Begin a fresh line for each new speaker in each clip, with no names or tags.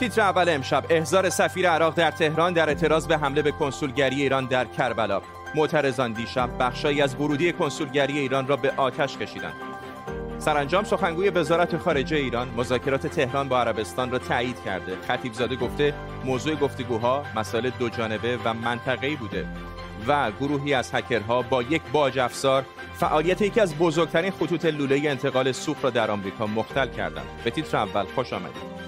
تیتر اول امشب. احضار سفیر عراق در تهران در اعتراض به حمله به کنسولگری ایران در کربلا. معترضان دیشب بخشایی از ورودی کنسولگری ایران را به آتش کشیدند. سرانجام سخنگوی وزارت خارجه ایران مذاکرات تهران با عربستان را تایید کرده. خطیبزاده گفته موضوع گفتگوها مسائل دو جانبه و منطقه‌ای بوده و گروهی از هکرها با یک باج افزار فعالیت یکی از بزرگترین خطوط لوله انتقال سوخت را در آمریکا مختل کردند. به تیتر اول خوش آمدید.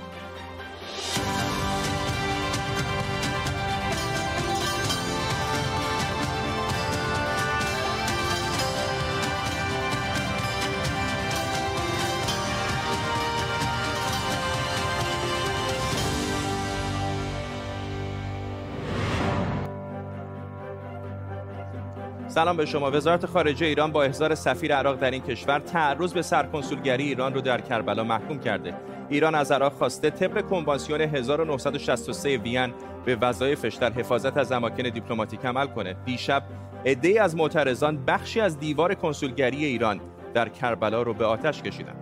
سلام به شما. وزارت خارجه ایران با احضار سفیر عراق در این کشور تعرض به سرکنسولگری ایران رو در کربلا محکوم کرده. ایران از عراق خواسته طبق کنوانسیون 1963 وین به وظایفش در حفاظت از اماکن دیپلماتیک عمل کنه. دیشب عده‌ای از معترضان بخشی از دیوار کنسولگری ایران در کربلا رو به آتش کشیدند.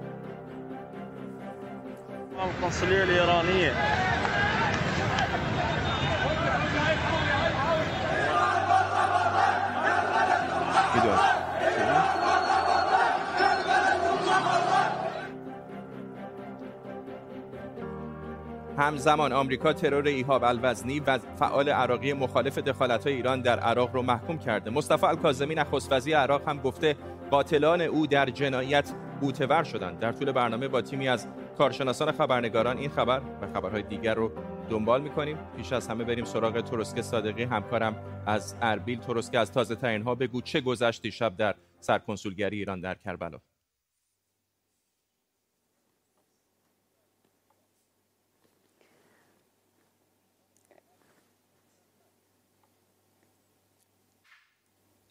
القنصليه الايرانيه
همزمان آمریکا ترور ایهاب الوزنی و فعال عراقی مخالف دخالت ایران در عراق رو محکوم کرده. مصطفی الکاظمی نخست وزیر عراق هم گفته قاتلان او در جنایت بوتور شدند. در طول برنامه با تیمی از کارشناسان خبرنگاران این خبر و خبرهای دیگر رو دنبال می‌کنیم. پیش از همه بریم سراغ ترسک صادقی. همکارم از اربیل. ترسک از تازه ترین ها بگو چه گذشت شب در سرکنسولگری ایران در کربلا؟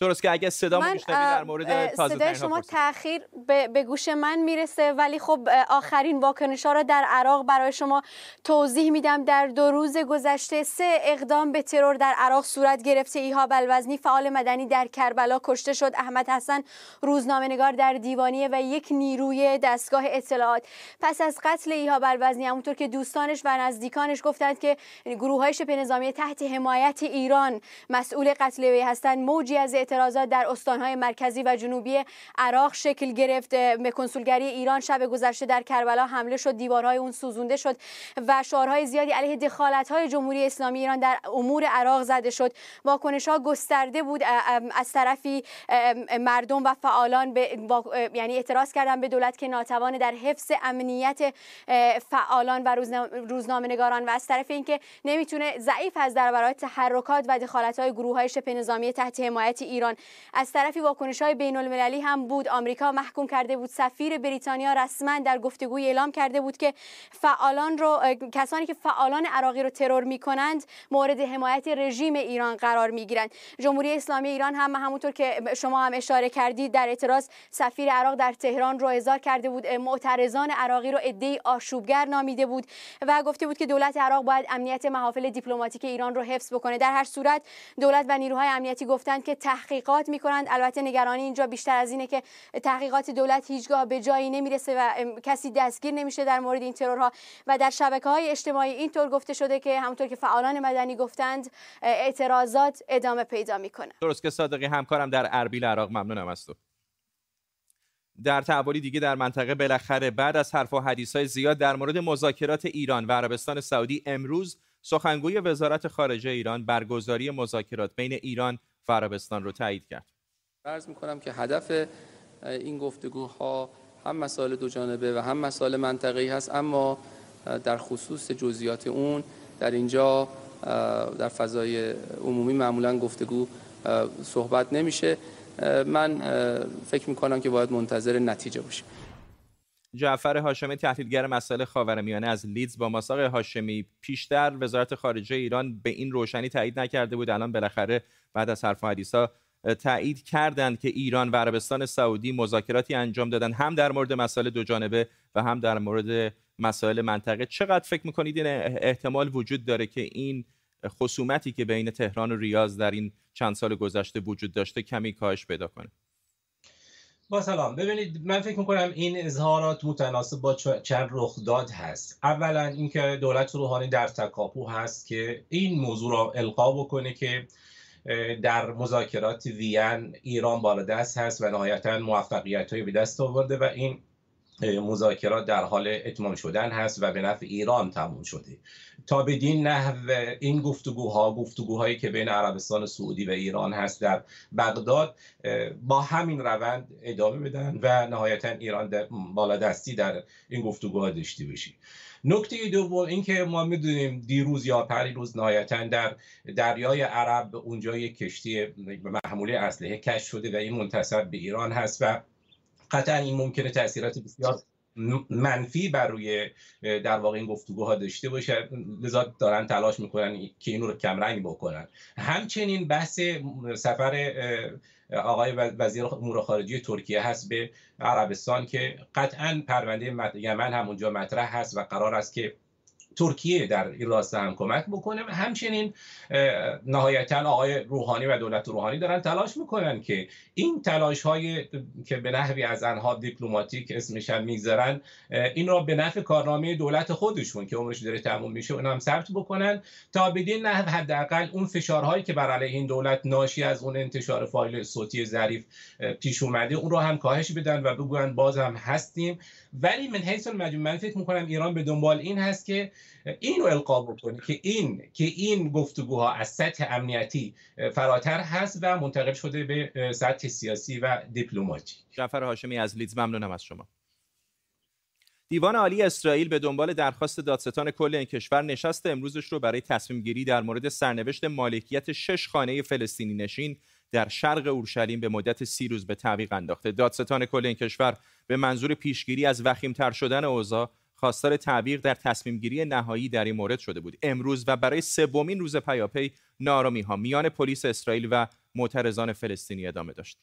درست که اگه صدا در مورد تازه
صدای شما تاخیر به،, به گوش من می‌رسه ولی خب آخرین واکنش ها را در عراق برای شما توضیح میدم. در دو روز گذشته سه اقدام به ترور در عراق صورت گرفته. ایهاب الوزنی فعال مدنی در کربلا کشته شد. احمد حسن روزنامه‌نگار در دیوانیه و یک نیروی دستگاه اطلاعات. پس از قتل ایهاب الوزنی همونطور که دوستانش و نزدیکانش گفتند که گروه های شبه نظامی تحت حمایت ایران مسئول قتل وی هستند موجی از اعتراضات در استانهای مرکزی و جنوبی عراق شکل گرفت. به کنسولگری ایران شب گذشته در کربلا حمله شد دیوارهای اون سوزونده شد و شعارهای زیادی علیه دخالت‌های جمهوری اسلامی ایران در امور عراق زده شد. واکنش ها گسترده بود از طرفی مردم و فعالان به یعنی اعتراض کردن به دولت که ناتوان در حفظ امنیت فعالان و روزنامه نگاران و از طرف اینکه نمی‌تونه ضعیف از در برای تحرکات و دخالت های گروه های شبه نظامی تحت حمایت ایران از طرفی واکنش های بین المللی هم بود. آمریکا محکوم کرده بود سفیر بریتانیا رسما در گفتگوی اعلام کرده بود که فعالان رو کسانی که فعالان عراقی رو ترور می‌کنند مورد حمایت رژیم ایران قرار می‌گیرند. جمهوری اسلامی ایران هم همونطور که شما هم اشاره کردید در اعتراض سفیر عراق در تهران رو احضار کرده بود. معترضان عراقی رو عده‌ای آشوبگر نامیده بود و گفته بود که دولت عراق باید امنیت محافل دیپلماتیک ایران رو حفظ بکنه. در هر صورت دولت و نیروهای امنیتی گفتند که تحقیقات می‌کنند. البته نگرانی اینجا بیشتر از اینه که تحقیقات دولت هیچگاه به جایی نمی‌رسه و کسی دستگیر نمیشه در مورد این ترورها. و در شبکه های اجتماعی اینطور گفته شده که همونطور که فعالان مدنی گفتند اعتراضات ادامه پیدا می‌کنه.
درست که صادقی همکارم در اربیل عراق ممنونم از تو. در تحولی دیگه در منطقه بالاخره بعد از حرف و حدیث های زیاد در مورد مذاکرات ایران و عربستان سعودی امروز سخنگوی وزارت خارجه ایران برگزاری مذاکرات بین ایران عربستان رو تایید کرد.
عرض می‌کنم که هدف این گفتگوها هم مسائل دو جانبه و هم مسائل منطقه‌ای هست اما در خصوص جزئیات اون در اینجا در فضای عمومی معمولا گفتگو صحبت نمیشه. من فکر می‌کنم که باید منتظر نتیجه باشیم.
جعفر هاشمی تحلیلگر مسائل خاورمیانه از لیدز با مساق هاشمی پیشتر وزارت خارجه ایران به این روشنی تایید نکرده بود. الان بالاخره بعد از حرف حدیثا تایید کردند که ایران و عربستان سعودی مذاکراتی انجام دادن هم در مورد مسائل دو جانبه و هم در مورد مسائل منطقه. چقدر فکر می‌کنید این احتمال وجود داره که این خصومتی که بین تهران و ریاض در این چند سال گذشته وجود داشته کمی کاهش پیدا کنه؟
با سلام. ببینید من فکر می‌کنم این اظهارات متناسب با چند رخداد هست. اولا اینکه دولت روحانی در تکاپو هست که این موضوع را القا بکنه که در مذاکرات وین ایران بالادست هست و نهایتا موفقیت های به دست آورده و این مذاکرات در حال اتمام شدن هست و به نفع ایران تموم شده. تا بدین نحو این گفتگوها گفتگوهایی که بین عربستان سعودی و ایران هست در بغداد با همین روند ادامه بدن و نهایتا ایران بالادستی در این گفتگوها داشته بشه نکته دوم اینکه ما می‌دونیم دیروز یا پریروز نهایتا در دریای عرب اونجا یک کشتی محموله اسلحه کش شده و این منتصب به ایران هست و قطعا این ممکنه تاثیرات بسیار منفی بر روی در واقع این گفتگوها داشته باشه. لذا دارن تلاش می‌کنن که این رو کمرنگ بکنن. همچنین بحث سفر آقای وزیر امور خارجه ترکیه هست به عربستان که قطعا پرونده یمن هم اونجا مطرح هست و قرار است که ترکیه در این راسته هم کمک بکنه. همچنین نهایتا آقای روحانی و دولت روحانی دارن تلاش می‌کنن که این تلاش های که به نحوی از انها دیپلماتیک اسمش هم می‌گذارن این را به نفع کارنامه دولت خودشون که عمرش داره تموم میشه اون هم ثبت بکنن تا بدین نحو حداقل اون فشارهایی که بر علیه این دولت ناشی از اون انتشار فایل صوتی ظریف پیش اومده اون رو هم کاهش بدن و بگوین باز هم هستیم. ولی من حیث المجموع من فکر می‌کنم ایران به دنبال این هست که اینو القا بکنه که این که این گفتگوها از سطح امنیتی فراتر هست و منتقل شده به سطح سیاسی و دیپلماتی
جعفر هاشمی از لیدز ممنونم از شما. دیوان عالی اسرائیل به دنبال درخواست دادستان کل این کشور نشست امروزش رو برای تصمیم گیری در مورد سرنوشت مالکیت شش خانه فلسطینی نشین در شرق اورشلیم به مدت سی روز به تعویق انداخته. دادستان کل این کشور به منظور پیشگیری از وخیمتر شدن اوضاع خواستار تعویق در تصمیم گیری نهایی در این مورد شده بود. امروز و برای سومین روز پیاپی نارامی ها میان پلیس اسرائیل و معترضان فلسطینی ادامه داشت.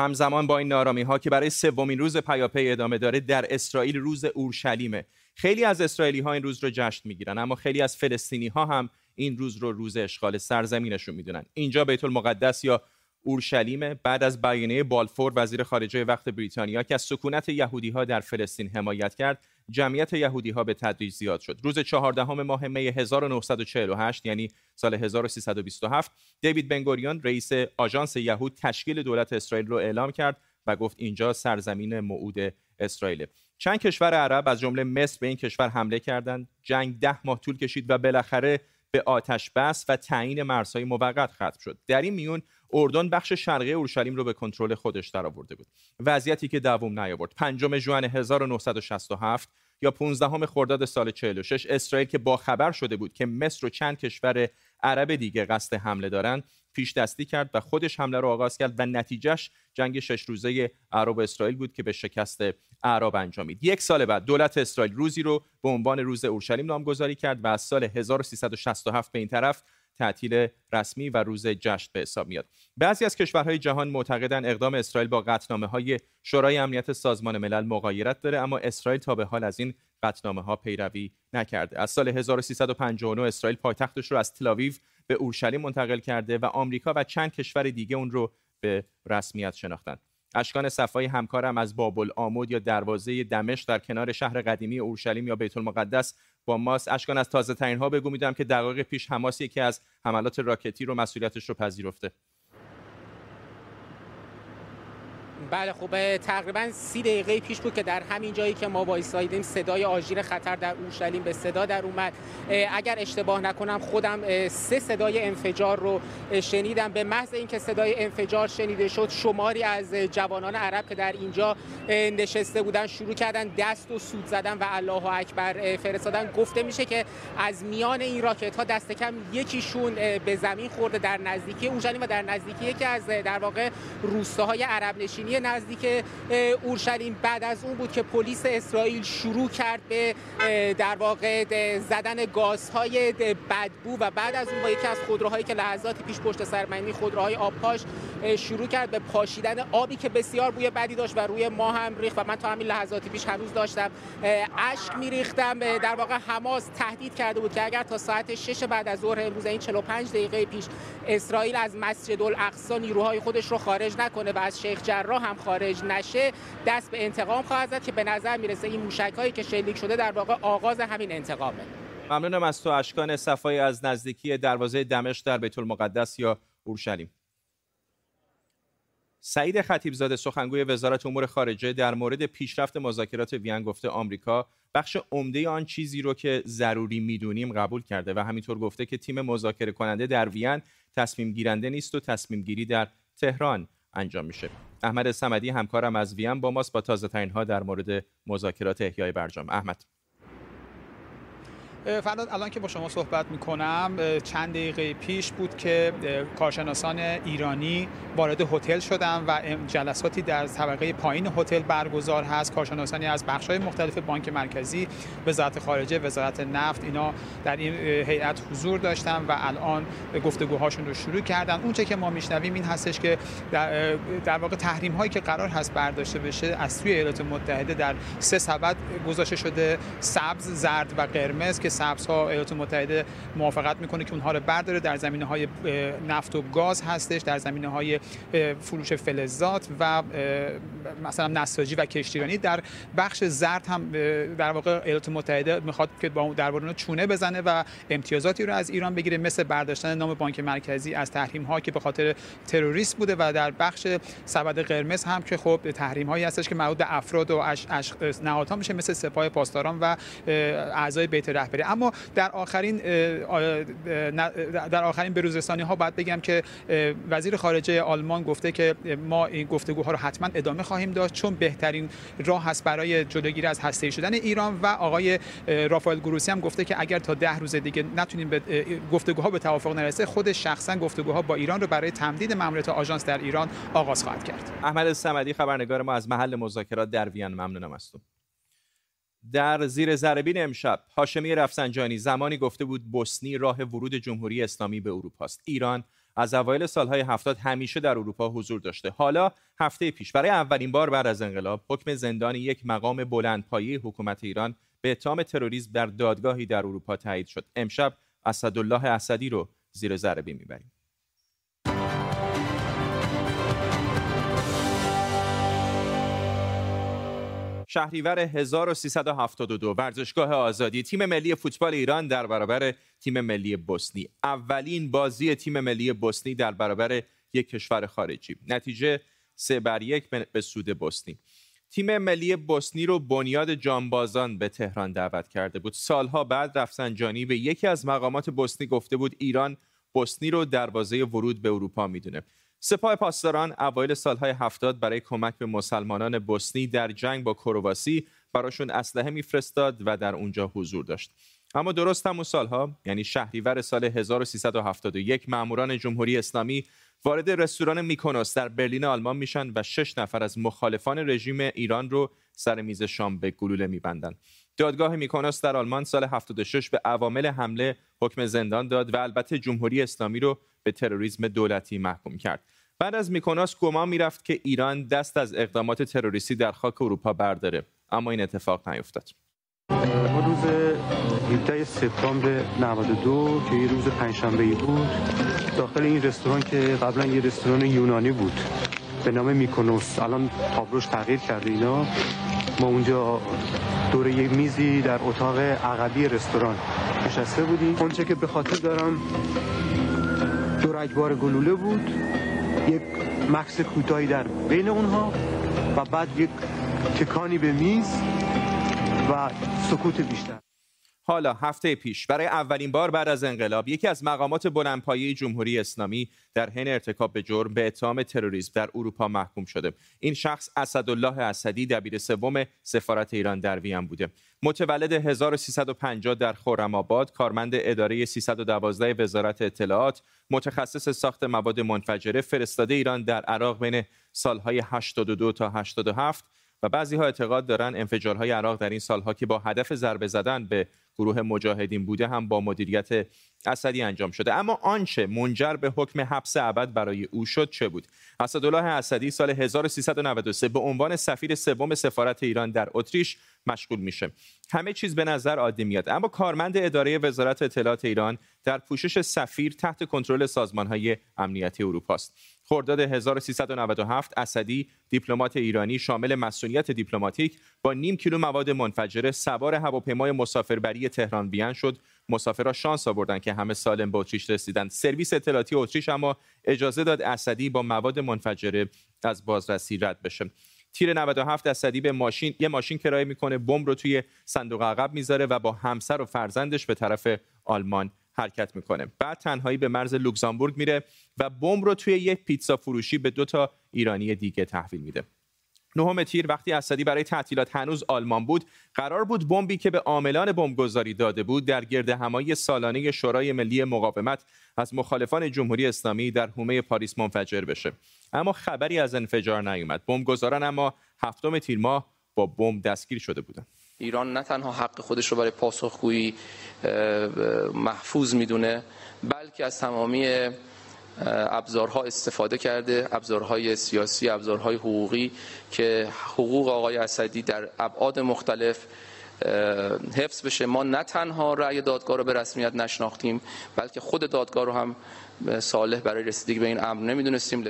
همزمان با این نارامی ها که برای سومین روز پیاپی ادامه داره در اسرائیل روز اورشلیمه خیلی از اسرائیلی ها این روز رو جشن می‌گیرن اما خیلی از فلسطینی ها هم این روز رو روز اشغال سرزمینشون می‌دونن. اینجا بیت المقدس یا اورشلیم بعد از بیانیه بالفور وزیر خارجه وقت بریتانیا که از سکونت یهودی ها در فلسطین حمایت کرد جمعیت یهودی ها به تدریج زیاد شد. روز 14 ماه می 1948 یعنی سال 1327 دیوید بنگوریان رئیس آژانس یهود تشکیل دولت اسرائیل رو اعلام کرد و گفت اینجا سرزمین موعود اسرائیل چند کشور عرب از جمله مصر به این کشور حمله کردند. جنگ ده ماه طول کشید و بالاخره به آتش بس و تعیین مرزهای موقت ختم شد. در این میون اردن بخش شرقی اورشلیم رو به کنترل خودش درآورده بود. وضعیتی که دوام نیاورد. پنجم ژوئن 1967 یا 15 خرداد سال 46 اسرائیل که با خبر شده بود که مصر و چند کشور عرب دیگه قصد حمله دارند پیش دستی کرد و خودش حمله رو آغاز کرد و نتیجهش جنگ شش روزه عرب و اسرائیل بود که به شکست اعراب انجامید یک سال بعد دولت اسرائیل روزی رو به عنوان روز اورشلیم نامگذاری کرد و از سال 1367 به این طرف تعطیل رسمی و روز جشن به حساب میاد. بعضی از کشورهای جهان معتقدند اقدام اسرائیل با قطعنامه های شورای امنیت سازمان ملل مغایرت داره اما اسرائیل تا به حال از این قطعنامه ها پیروی نکرده. از سال 1359 اسرائیل پایتختش رو از تلاویو به اورشلیم منتقل کرده و آمریکا و چند کشور دیگه اون رو به رسمیت شناختند اشکان صفایی همکارم از بابل آمود یا دروازه دمشق در کنار شهر قدیمی اورشلیم یا بیت المقدس با ماست اشکان از تازه ترین ها بگو میدم که دقایق پیش حماس یکی از حملات راکتی رو مسئولیتش رو پذیرفته.
بله خب تقریبا سی دقیقه پیش بود که در همین جایی که ما وایسایدیم صدای آژیر خطر در اورشلیم به صدا در اومد. اگر اشتباه نکنم خودم سه صدای انفجار رو شنیدم. به محض اینکه صدای انفجار شنیده شد شماری از جوانان عرب که در اینجا نشسته بودن شروع کردن دست و سود زدن و الله اکبر فرستادن. گفته میشه که از میان این راکت ها دست کم یکیشون به زمین خورده در نزدیکی اورشلیم و در نزدیکی یکی از در واقع روستاهای عرب نشینی نزدیک اورشلیم بعد از اون بود که پلیس اسرائیل شروع کرد به در واقع زدن گازهای بدبو و بعد از اون با یکی از خودروهایی که لحظاتی پیش پشت سر خودروهای آبپاش شروع کرد به پاشیدن آبی که بسیار بوی بدی داشت و روی ما هم ریخت و من تا همین لحظاتی پیش هنوز داشتم. اشک میریختم در واقع حماس تهدید کرده بود که اگر تا ساعت 6 بعد از ظهر امروز این 45 دقیقه پیش اسرائیل از مسجد الاقصا نیروهای خودش رو خارج نکنه و از شیخ جراح هم خارج نشه دست به انتقام خواهد زد که به نظر می‌رسه این موشک هایی که شلیک شده در واقع آغاز همین انتقامه.
ممنونم از تو اشکان صفایی از نزدیکی دروازه دمشق در بیت المقدس یا اورشلیم. سعید خطیبزاده سخنگوی وزارت امور خارجه در مورد پیشرفت مذاکرات وین گفته آمریکا بخش عمده آن چیزی رو که ضروری می‌دونیم قبول کرده و همینطور گفته که تیم مذاکره کننده در وین تصمیم گیرنده نیست و تصمیم گیری در تهران انجام میشه. احمد سمدی همکارم از وین با ماست با تازه ها در مورد مذاکرات احیای برجام. احمد.
فراد الان که با شما صحبت می‌کنم چند دقیقه پیش بود که کارشناسان ایرانی وارد هتل شدن و جلساتی در طبقه پایین هتل برگزار هست. کارشناسانی از بخش‌های مختلف بانک مرکزی وزارت خارجه وزارت نفت اینا در این هیئت حضور داشتن و الان گفتگوهاشون رو شروع کردن. اونچه که ما میشنویم این هستش که در, در واقع تحریم هایی که قرار هست برداشته بشه از سوی ایالات متحده در سه سبد گذاشته شده سبز زرد و قرمز که سبز ها ایالات متحده موافقت می‌کنه که اونها رو برداره. در زمینه های نفت و گاز هستش در زمینه های فروش فلزات و مثلا نساجی و کشتیرانی. در بخش زرد هم در واقع ایالات متحده می‌خواد که با درباره چونه بزنه و امتیازاتی رو از ایران بگیره مثل برداشتن نام بانک مرکزی از تحریم ها که به خاطر تروریست بوده و در بخش سبد قرمز هم که خب تحریم هایی هستش که مربوط به افراد و اش... اش... نهادها میشه مثل سپاه پاسداران و اعضای بیت رهبری. اما در آخرین در آخرین بروزرسانی ها باید بگم که وزیر خارجه آلمان گفته که ما این گفتگوها رو حتما ادامه خواهیم داشت چون بهترین راه هست برای جلوگیری از هسته شدن ایران و آقای رافائل گروسی هم گفته که اگر تا ده روز دیگه نتونیم به گفتگوها به توافق نرسه خود شخصا گفتگوها با ایران رو برای تمدید ماموریت آژانس در ایران آغاز خواهد کرد.
احمد صمدی خبرنگار ما از محل مذاکرات در وین ممنونم از تو. در زیر زربین امشب هاشمی رفسنجانی زمانی گفته بود بوسنی راه ورود جمهوری اسلامی به اروپا است. ایران از اوایل سالهای هفتاد همیشه در اروپا حضور داشته. حالا هفته پیش برای اولین بار بعد از انقلاب حکم زندان یک مقام بلندپایه حکومت ایران به اتهام تروریسم در دادگاهی در اروپا تایید شد. امشب اسدالله اسدی رو زیر ذره می‌بریم. شهریور 1372 ورزشگاه آزادی. تیم ملی فوتبال ایران در برابر تیم ملی بوسنی. اولین بازی تیم ملی بوسنی در برابر یک کشور خارجی. نتیجه سه بر یک به سود بوسنی. تیم ملی بوسنی رو بنیاد جانبازان به تهران دعوت کرده بود. سالها بعد رفسنجانی به یکی از مقامات بوسنی گفته بود ایران بوسنی رو دروازه ورود به اروپا می‌دونه. سپاه پاسداران اوایل سالهای هفتاد برای کمک به مسلمانان بوسنی در جنگ با کرواسی براشون اسلحه میفرستاد و در اونجا حضور داشت. اما درست همون سالها یعنی شهریور سال 1371 ماموران جمهوری اسلامی وارد رستوران میکونوس در برلین آلمان میشن و شش نفر از مخالفان رژیم ایران رو سر میز شام به گلوله میبندن. دادگاه میکونوس در آلمان سال 76 به عوامل حمله حکم زندان داد و البته جمهوری اسلامی رو به تروریسم دولتی محکوم کرد. بعد از میکونوس گمان می‌رفت که ایران دست از اقدامات تروریستی در خاک اروپا برداره. اما این اتفاق نیفتاد.
روز 17 سپتامبر 92 که یه روز پنجشنبه بود داخل این رستوران که قبلا یه رستوران یونانی بود به نام میکونوس الان تابلوش تغییر کرده اینا. ما اونجا دور یه میزی در اتاق عقبی رستوران نشسته بودیم. اونچه که به خاطر دارم رگبار گلوله بود. یک مکس کوتاهی در بین اونها و بعد یک تکانی به میز و سکوت بیشتر.
حالا هفته پیش برای اولین بار بعد از انقلاب یکی از مقامات بلندپایه جمهوری اسلامی در حین ارتکاب به جرم به اتهام تروریسم در اروپا محکوم شده. این شخص اسدالله اسدی دبیر سوم سفارت ایران در وین بوده. متولد 1350 در خرم‌آباد کارمند اداره 312 وزارت اطلاعات متخصص ساخت مواد منفجره فرستاده ایران در عراق بین سالهای 82 تا 87 و بعضی ها اعتقاد دارن انفجارهای عراق در این سالها که با هدف ضربه زدن به گروه مجاهدین بوده هم با مدیریت اسدی انجام شده. اما آنچه منجر به حکم حبس ابد برای او شد چه بود؟ اسدالله اسدی سال 1393 به عنوان سفیر سوم سفارت ایران در اتریش مشغول میشه. همه چیز به نظر عادی میاد. اما کارمند اداره وزارت اطلاعات ایران در پوشش سفیر تحت کنترل سازمانهای امنیتی اروپا است خرداد 1397 اسدی دیپلمات ایرانی شامل مصونیت دیپلماتیک با نیم کیلو مواد منفجره سوار هواپیمای مسافربری تهران وین شد. مسافرها شانس آوردن که همه سالم به اتریش رسیدن سرویس اطلاعاتی اتریش اما اجازه داد اسدی با مواد منفجره از بازرسی رد بشه. تیر 97 اسدی به ماشین یه ماشین کرایه می‌کنه بمب رو توی صندوق عقب می‌ذاره و با همسر و فرزندش به طرف آلمان حرکت می‌کنه. بعد تنهایی به مرز لوکزامبورگ میره و بمب رو توی یک پیتزا فروشی به دو تا ایرانی دیگه تحویل میده. نهم تیر وقتی اسدی برای تعطیلات هنوز آلمان بود قرار بود بمبی که به عاملان بمبگذاری داده بود در گرد همایی سالانه شورای ملی مقاومت از مخالفان جمهوری اسلامی در حومه پاریس منفجر بشه. اما خبری از انفجار نیومد. بمبگذاران اما هفتم تیر ماه با بمب دستگیر شده بودند.
ایران نه تنها حق خودش رو برای پاسخگویی محفوظ می‌دونه بلکه از تمامی ابزارها استفاده کرده ابزارهای سیاسی ابزارهای حقوقی که حقوق آقای اسدی در ابعاد مختلف حفظ بشه. ما نه تنها رأی دادگاه رو به رسمیت نشناختیم بلکه خود دادگاه رو هم صالح برای رسیدگی به این امر نمی‌دونستیم.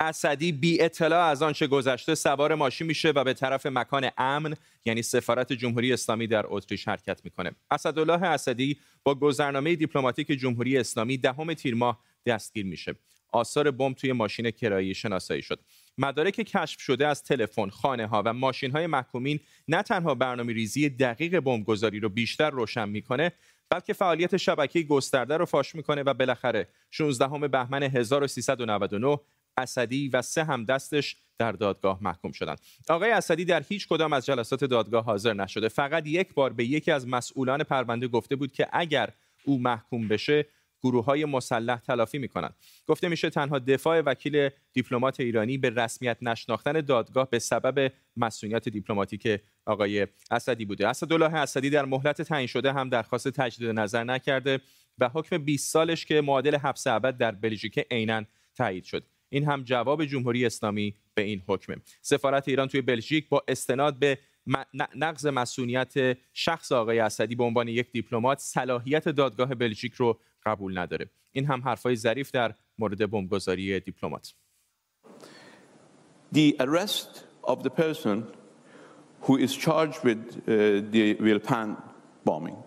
اسدی بی اطلاع از آنچه گذشته سوار ماشین میشه و به طرف مکان امن یعنی سفارت جمهوری اسلامی در اتریش حرکت می‌کنه. اسدالله اسدی با گذرنامه دیپلماتیک جمهوری اسلامی دهم تیر ماه دستگیر میشه. آثار بمب توی ماشین کرایه شناسایی شد. مدارک کشف شده از تلفن، خانه ها و ماشین های محکومین نه تنها برنامه ریزی دقیق بمبگذاری رو بیشتر روشن می‌کنه بلکه فعالیت شبکه گسترده رو فاش می‌کنه و بالاخره 16 بهمن 1399 اسدی و سه هم دستش در دادگاه محکوم شدند. آقای اسدی در هیچ کدام از جلسات دادگاه حاضر نشده. فقط یک بار به یکی از مسئولان پرونده گفته بود که اگر او محکوم بشه گروه های مسلح تلافی می کنند. گفته میشه تنها دفاع وکیل دیپلمات ایرانی به رسمیت نشناختن دادگاه به سبب مسئولیت دیپلماتیک آقای اسدی بوده. اسدالله اسدی در مهلت تعیین شده هم درخواست تجدید نظر نکرده و حکم 20 سالش که معادل حبس ابد در بلژیک عینا تایید شد. این هم جواب جمهوری اسلامی به این حکمه سفارت ایران توی بلژیک با استناد به نقض مسئولیت شخص آقای اسدی به عنوان یک دیپلمات صلاحیت دادگاه بلژیک رو قبول نداره. این هم حرفای ظریف در مورد بمبگذاری دیپلمات.
The arrest of the person who is charged with uh, the Wilpan bombing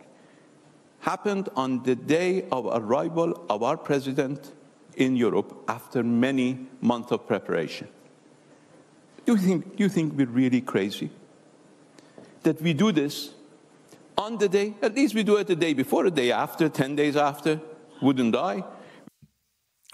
happened on the day of arrival of our president in Europe after many months of preparation. Do you think, do you think we're really crazy? That we do this on the day, at least we do it the day before, the day after, 10 days after, wouldn't die.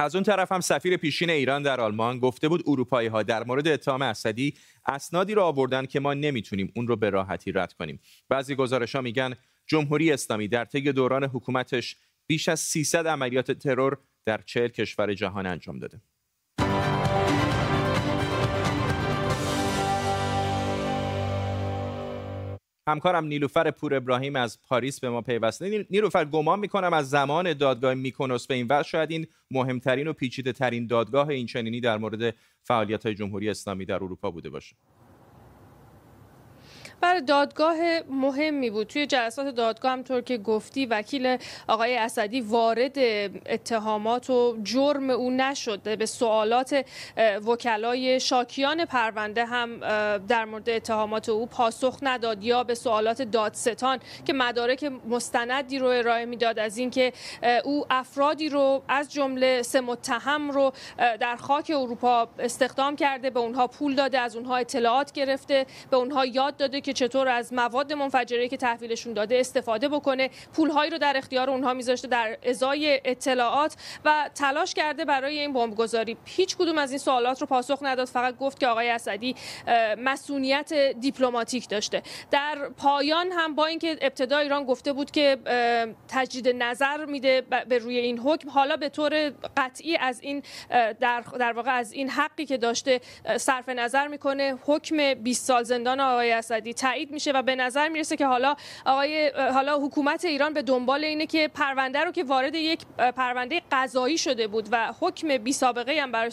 از اون طرف هم سفیر پیشین ایران در آلمان گفته بود اروپایی ها در مورد اتهام اسدی اسنادی رو آوردن که ما نمی‌تونیم اون رو به راحتی رد کنیم. بعضی گزارش ها میگن جمهوری اسلامی در طی دوران حکومتش بیش از 300 عملیات ترور در چهل کشور جهان انجام داده. همکارم نیلوفر پور ابراهیم از پاریس به ما پیوسته نیلوفر گمان می‌کنم از زمان دادگاه میکنوس به این وقت شاید این مهمترین و پیچیده ترین دادگاه این چنینی در مورد فعالیت های جمهوری اسلامی در اروپا بوده باشه
برای دادگاه مهمی بود. توی جلسات دادگاه هم طور که گفتی وکیل آقای اسدی وارد اتهامات و جرم او نشد. به سوالات وکلای شاکیان پرونده هم در مورد اتهامات او پاسخ نداد یا به سوالات دادستان که مدارک مستندی رو ارائه می‌داد از اینکه او افرادی رو از جمله سه متهم رو در خاک اروپا استخدام کرده به اونها پول داده از اونها اطلاعات گرفته به اونها یاد داده که که چطور از مواد منفجره که تحویلشون داده استفاده بکنه. پولهایی رو در اختیار اونها میذاشته در ازای اطلاعات و تلاش کرده برای این بمبگذاری. هیچ کدوم از این سوالات رو پاسخ نداد فقط گفت که آقای اسدی مسئولیت دیپلماتیک داشته. در پایان هم با اینکه ابتدا ایران گفته بود که تجدید نظر میده به روی این حکم حالا به طور قطعی از این در, در واقع از این حقی که داشته صرف نظر می‌کنه. حکم 20 سال زندان آقای اسدی تایید میشه و به نظر می‌رسه که حالا آقای حالا حکومت ایران به دنبال اینه که پرونده رو که وارد یک پرونده قضایی شده بود و حکم بی سابقه هم بر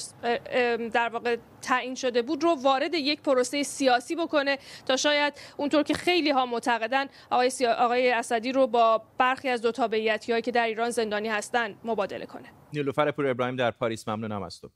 در واقع تعیین شده بود رو وارد یک پروسه سیاسی بکنه تا شاید اونطور که خیلی ها معتقدن آقای, سیا... آقای اسدی رو با برخی از دو تابعیتی که در ایران زندانی هستند مبادله کنه.
نیلوفر پور ابراهیم در پاریس ممنونم از تو.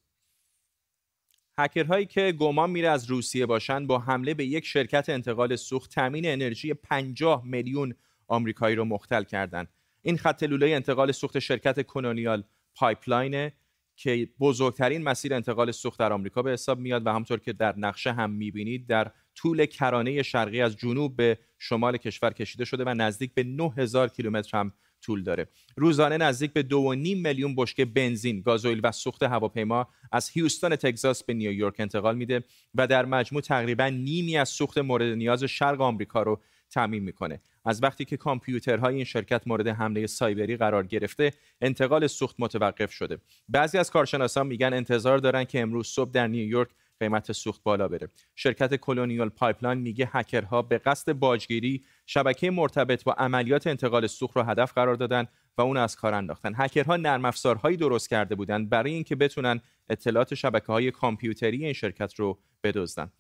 هکرهایی که گمان میره از روسیه باشند با حمله به یک شرکت انتقال سوخت تامین انرژی 50 میلیون آمریکایی رو مختل کردند این خط لوله انتقال سوخت شرکت Colonial Pipeline که بزرگترین مسیر انتقال سوخت در آمریکا به حساب میاد و همونطور که در نقشه هم می‌بینید در طول کرانه شرقی از جنوب به شمال کشور کشیده شده و نزدیک به 9000 کیلومتر هم طول داره. روزانه نزدیک به 2.5 میلیون بشکه بنزین، گازوئیل و سوخت هواپیما از هیوستون تگزاس به نیویورک انتقال میده و در مجموع تقریبا نیمی از سوخت مورد نیاز شرق آمریکا رو تامین می‌کنه. از وقتی که کامپیوترهای این شرکت مورد حمله سایبری قرار گرفته انتقال سوخت متوقف شده. بعضی از کارشناسان میگن انتظار دارن که امروز صبح در نیویورک قیمت سوخت بالا بره. شرکت Colonial Pipeline میگه هکرها به قصد باج‌گیری شبکه مرتبط با عملیات انتقال سوخت رو هدف قرار دادن و اون از کار انداختن. هکرها نرم افزارهایی درست کرده بودند برای اینکه بتونن اطلاعات شبکه های کامپیوتری این شرکت رو بدزدن.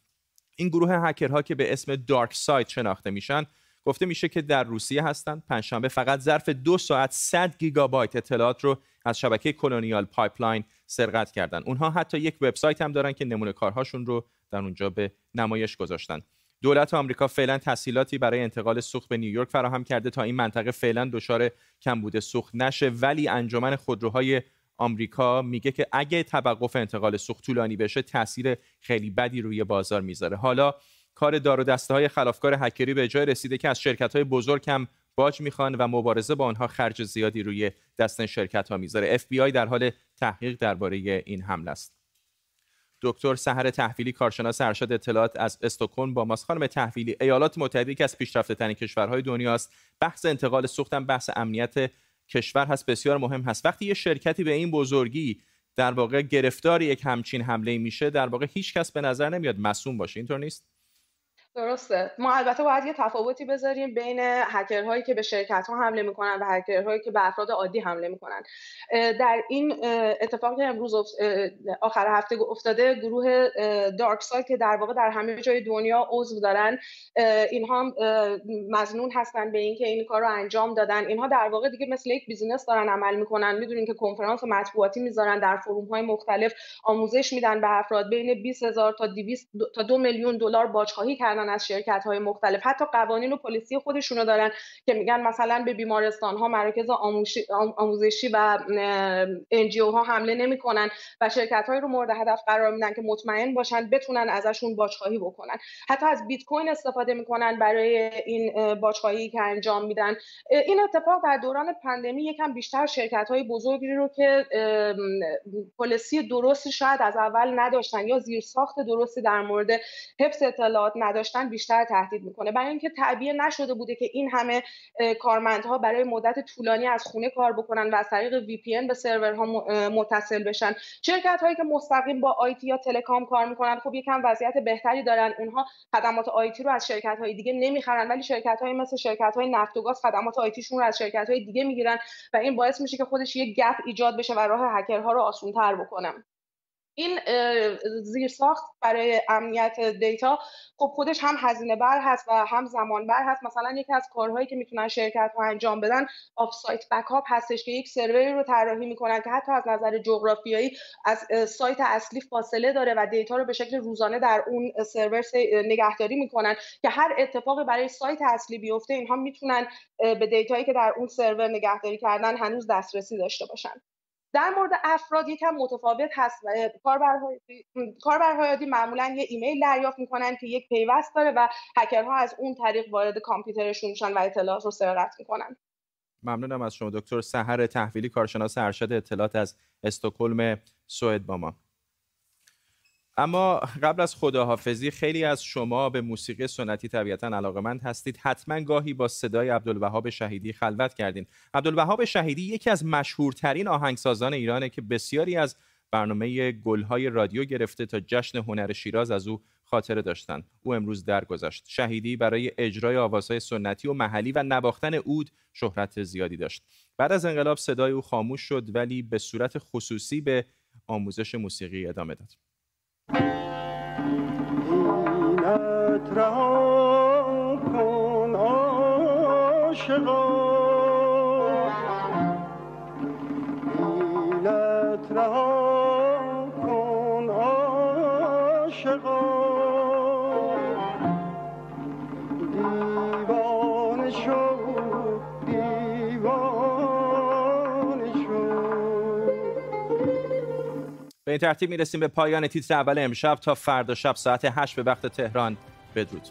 این گروه هکرها که به اسم DarkSide شناخته میشن گفته میشه که در روسیه هستند پنجشنبه فقط ظرف دو ساعت 100 گیگابایت اطلاعات رو از شبکه Colonial Pipeline سرقت کردن. اونها حتی یک وبسایت هم دارن که نمونه کارهاشون رو در اونجا به نمایش گذاشتن. دولت آمریکا فعلا تسهیلاتی برای انتقال سوخت به نیویورک فراهم کرده تا این منطقه فعلا دچار کمبود سوخت نشه. ولی انجمن خودروهای آمریکا میگه که اگه توقف انتقال سوخت طولانی بشه تاثیر خیلی بدی روی بازار می‌ذاره. حالا کار دار و دسته های خلافکار هکری به جای رسیده که از شرکت های بزرگ هم باج می‌خوان و مبارزه با آنها خرج زیادی روی دست شرکت ها می‌ذاره. اف بی آی در حال تحقیق درباره این حمله است. دکتر سحر تحویلی کارشناس ارشد اطلاعات از استکهلم با ماست. خانم تحویلی ایالات متحده که از پیشرفته ترین کشورهای دنیاست. بحث انتقال سوخت هم بحث امنیت کشور هست بسیار مهم هست. وقتی یه شرکتی به این بزرگی در واقع گرفتار یک همچین حمله میشه در واقع هیچ کس به نظر نمیاد مسئول باشه. اینطور نیست؟
درسته. ما البته باید یه تفاوتی بذاریم بین هکرهایی که به شرکت ها حمله می‌کنن و هکرهایی که به افراد عادی حمله می‌کنن. در این اتفاق که امروز آخر هفته افتاده گروه دارک سایت که در واقع در همه جای دنیا عضو دارن اینها مزنون هستن به اینکه این کار رو انجام دادن. اینها در واقع دیگه مثل یک business دارن عمل می‌کنن. می‌دونین که کنفرانس مطبوعاتی می‌ذارن در forum های مختلف آموزش میدن به افراد. بین 20 هزار تا 200 تا 2 میلیون دلار باج‌خواهی کردن. از شرکت های مختلف. حتی قوانین و policy خودشونو دارن که میگن مثلا به بیمارستان ها مراکز آموزشی و NGO ها حمله نمی‌کنن و شرکت های رو مورد هدف قرار میدن که مطمئن باشن بتونن ازشون باج‌خواهی بکنن. حتی از بیت کوین استفاده می‌کنن برای این باجخواهی که انجام میدن. این اتفاق در دوران پندمی یکم بیشتر شرکت های بزرگی رو که پلیسی درستی شاید از اول نداشتن یا زیرساخت درستی در مورد حفظ اطلاعات نداشتن. بیشتر تهدید می‌کنه. برای اینکه تعبیه نشده بوده که این همه کارمندها برای مدت طولانی از خونه کار بکنن و از طریق وی پی به سرورها متصل بشن. شرکت هایی که مستقیم با آیتی یا تلکام کار می‌کنن خب یکم وضعیت بهتری دارن. اونها خدمات آیتی رو از شرکت های دیگه نمی‌خرن ولی شرکت های مثل شرکت های نفت و گاز خدمات آیتیشون رو از شرکت های دیگه می‌گیرن و این باعث میشه که خودش یک گپ ایجاد بشه و راه هکرها رو آسون تر بکنم این زیرساخت برای امنیت دیتا خب خودش هم هزینه بر هست و هم زمان بر هست. مثلا یکی از کارهایی که می‌تونن شرکت ها انجام بدن off-site backup هستش که یک سروری رو طراحی می‌کنن که حتی از نظر جغرافیایی از سایت اصلی فاصله داره و data رو به شکل روزانه در اون سرور نگهداری می‌کنن که هر اتفاقی برای سایت اصلی بیفته اینها می‌تونن به data یی که در اون سرور نگهداری کردن هنوز دسترسی داشته باشن. در مورد افراد یکم متفاوت هست. و کاربرهای معمولا یه ایمیل دریافت می‌کنن که یک پیوست داره و هکرها از اون طریق وارد کامپیوترشون میشن و اطلاعات رو سرقت می‌کنن.
ممنونم از شما دکتر سحر تحویلی کارشناس ارشد اطلاعات از استکهلم سوئد با ما. اما قبل از خداحافظی خیلی از شما به موسیقی سنتی طبیعتا علاقمند هستید. حتما گاهی با صدای عبدالوهاب شهیدی خلوت کردین. عبدالوهاب شهیدی یکی از مشهورترین آهنگسازان ایرانه که بسیاری از برنامه گلهای رادیو گرفته تا جشن هنر شیراز از او خاطره داشتند. او امروز درگذشت. شهیدی برای اجرای آوازهای سنتی و محلی و نواختن اود شهرت زیادی داشت. بعد از انقلاب صدای او خاموش شد ولی به صورت خصوصی به آموزش موسیقی ادامه داد. اینت رها کن عاشقا. اینت رها کن عاشقا. به این ترتیب می‌رسیم به پایان تیتر اول امشب. تا فردا شب ساعت 8 به وقت تهران. بدرود.